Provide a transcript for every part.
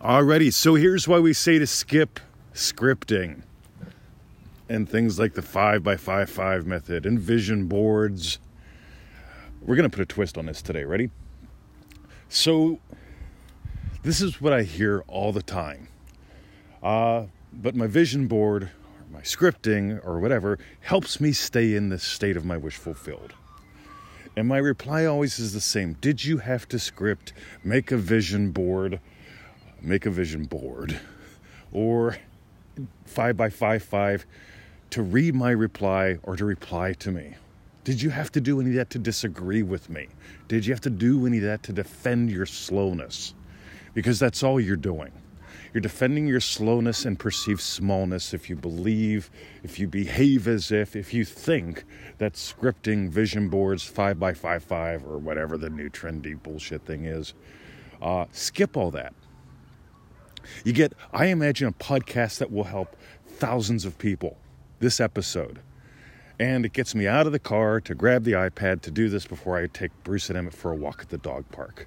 Alrighty, so here's why we say to skip scripting and things like the 5x55 method and vision boards. We're going to put a twist on this today. Ready? So, this is what I hear all the time. Uh, but my vision board, or my scripting, or whatever, helps me stay in the state of my wish fulfilled. And my reply always is the same Did you have to script, make a vision board? Make a vision board or 5 by 5 5 to read my reply or to reply to me? Did you have to do any of that to disagree with me? Did you have to do any of that to defend your slowness? Because that's all you're doing. You're defending your slowness and perceived smallness if you believe, if you behave as if, if you think that scripting vision boards 5 by 5 5 or whatever the new trendy bullshit thing is, uh, skip all that. You get, I imagine, a podcast that will help thousands of people. This episode. And it gets me out of the car to grab the iPad to do this before I take Bruce and Emmett for a walk at the dog park.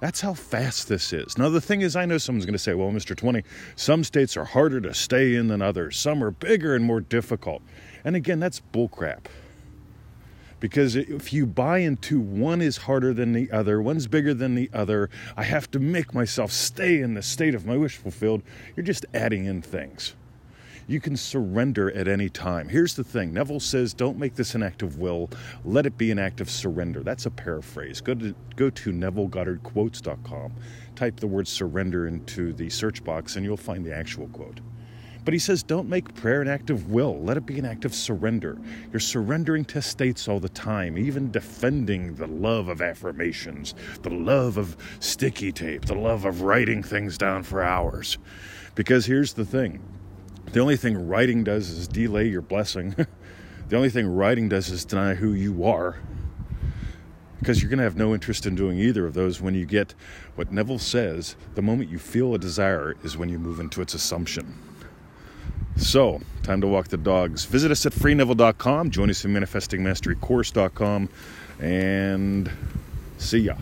That's how fast this is. Now, the thing is, I know someone's going to say, well, Mr. 20, some states are harder to stay in than others, some are bigger and more difficult. And again, that's bullcrap. Because if you buy into one is harder than the other, one's bigger than the other, I have to make myself stay in the state of my wish fulfilled, you're just adding in things. You can surrender at any time. Here's the thing Neville says, don't make this an act of will, let it be an act of surrender. That's a paraphrase. Go to, go to NevilleGoddardQuotes.com, type the word surrender into the search box, and you'll find the actual quote. But he says, don't make prayer an act of will. Let it be an act of surrender. You're surrendering to states all the time, even defending the love of affirmations, the love of sticky tape, the love of writing things down for hours. Because here's the thing the only thing writing does is delay your blessing. the only thing writing does is deny who you are. Because you're going to have no interest in doing either of those when you get what Neville says the moment you feel a desire is when you move into its assumption. So, time to walk the dogs. Visit us at freeneville.com. Join us at manifestingmasterycourse.com. And see ya.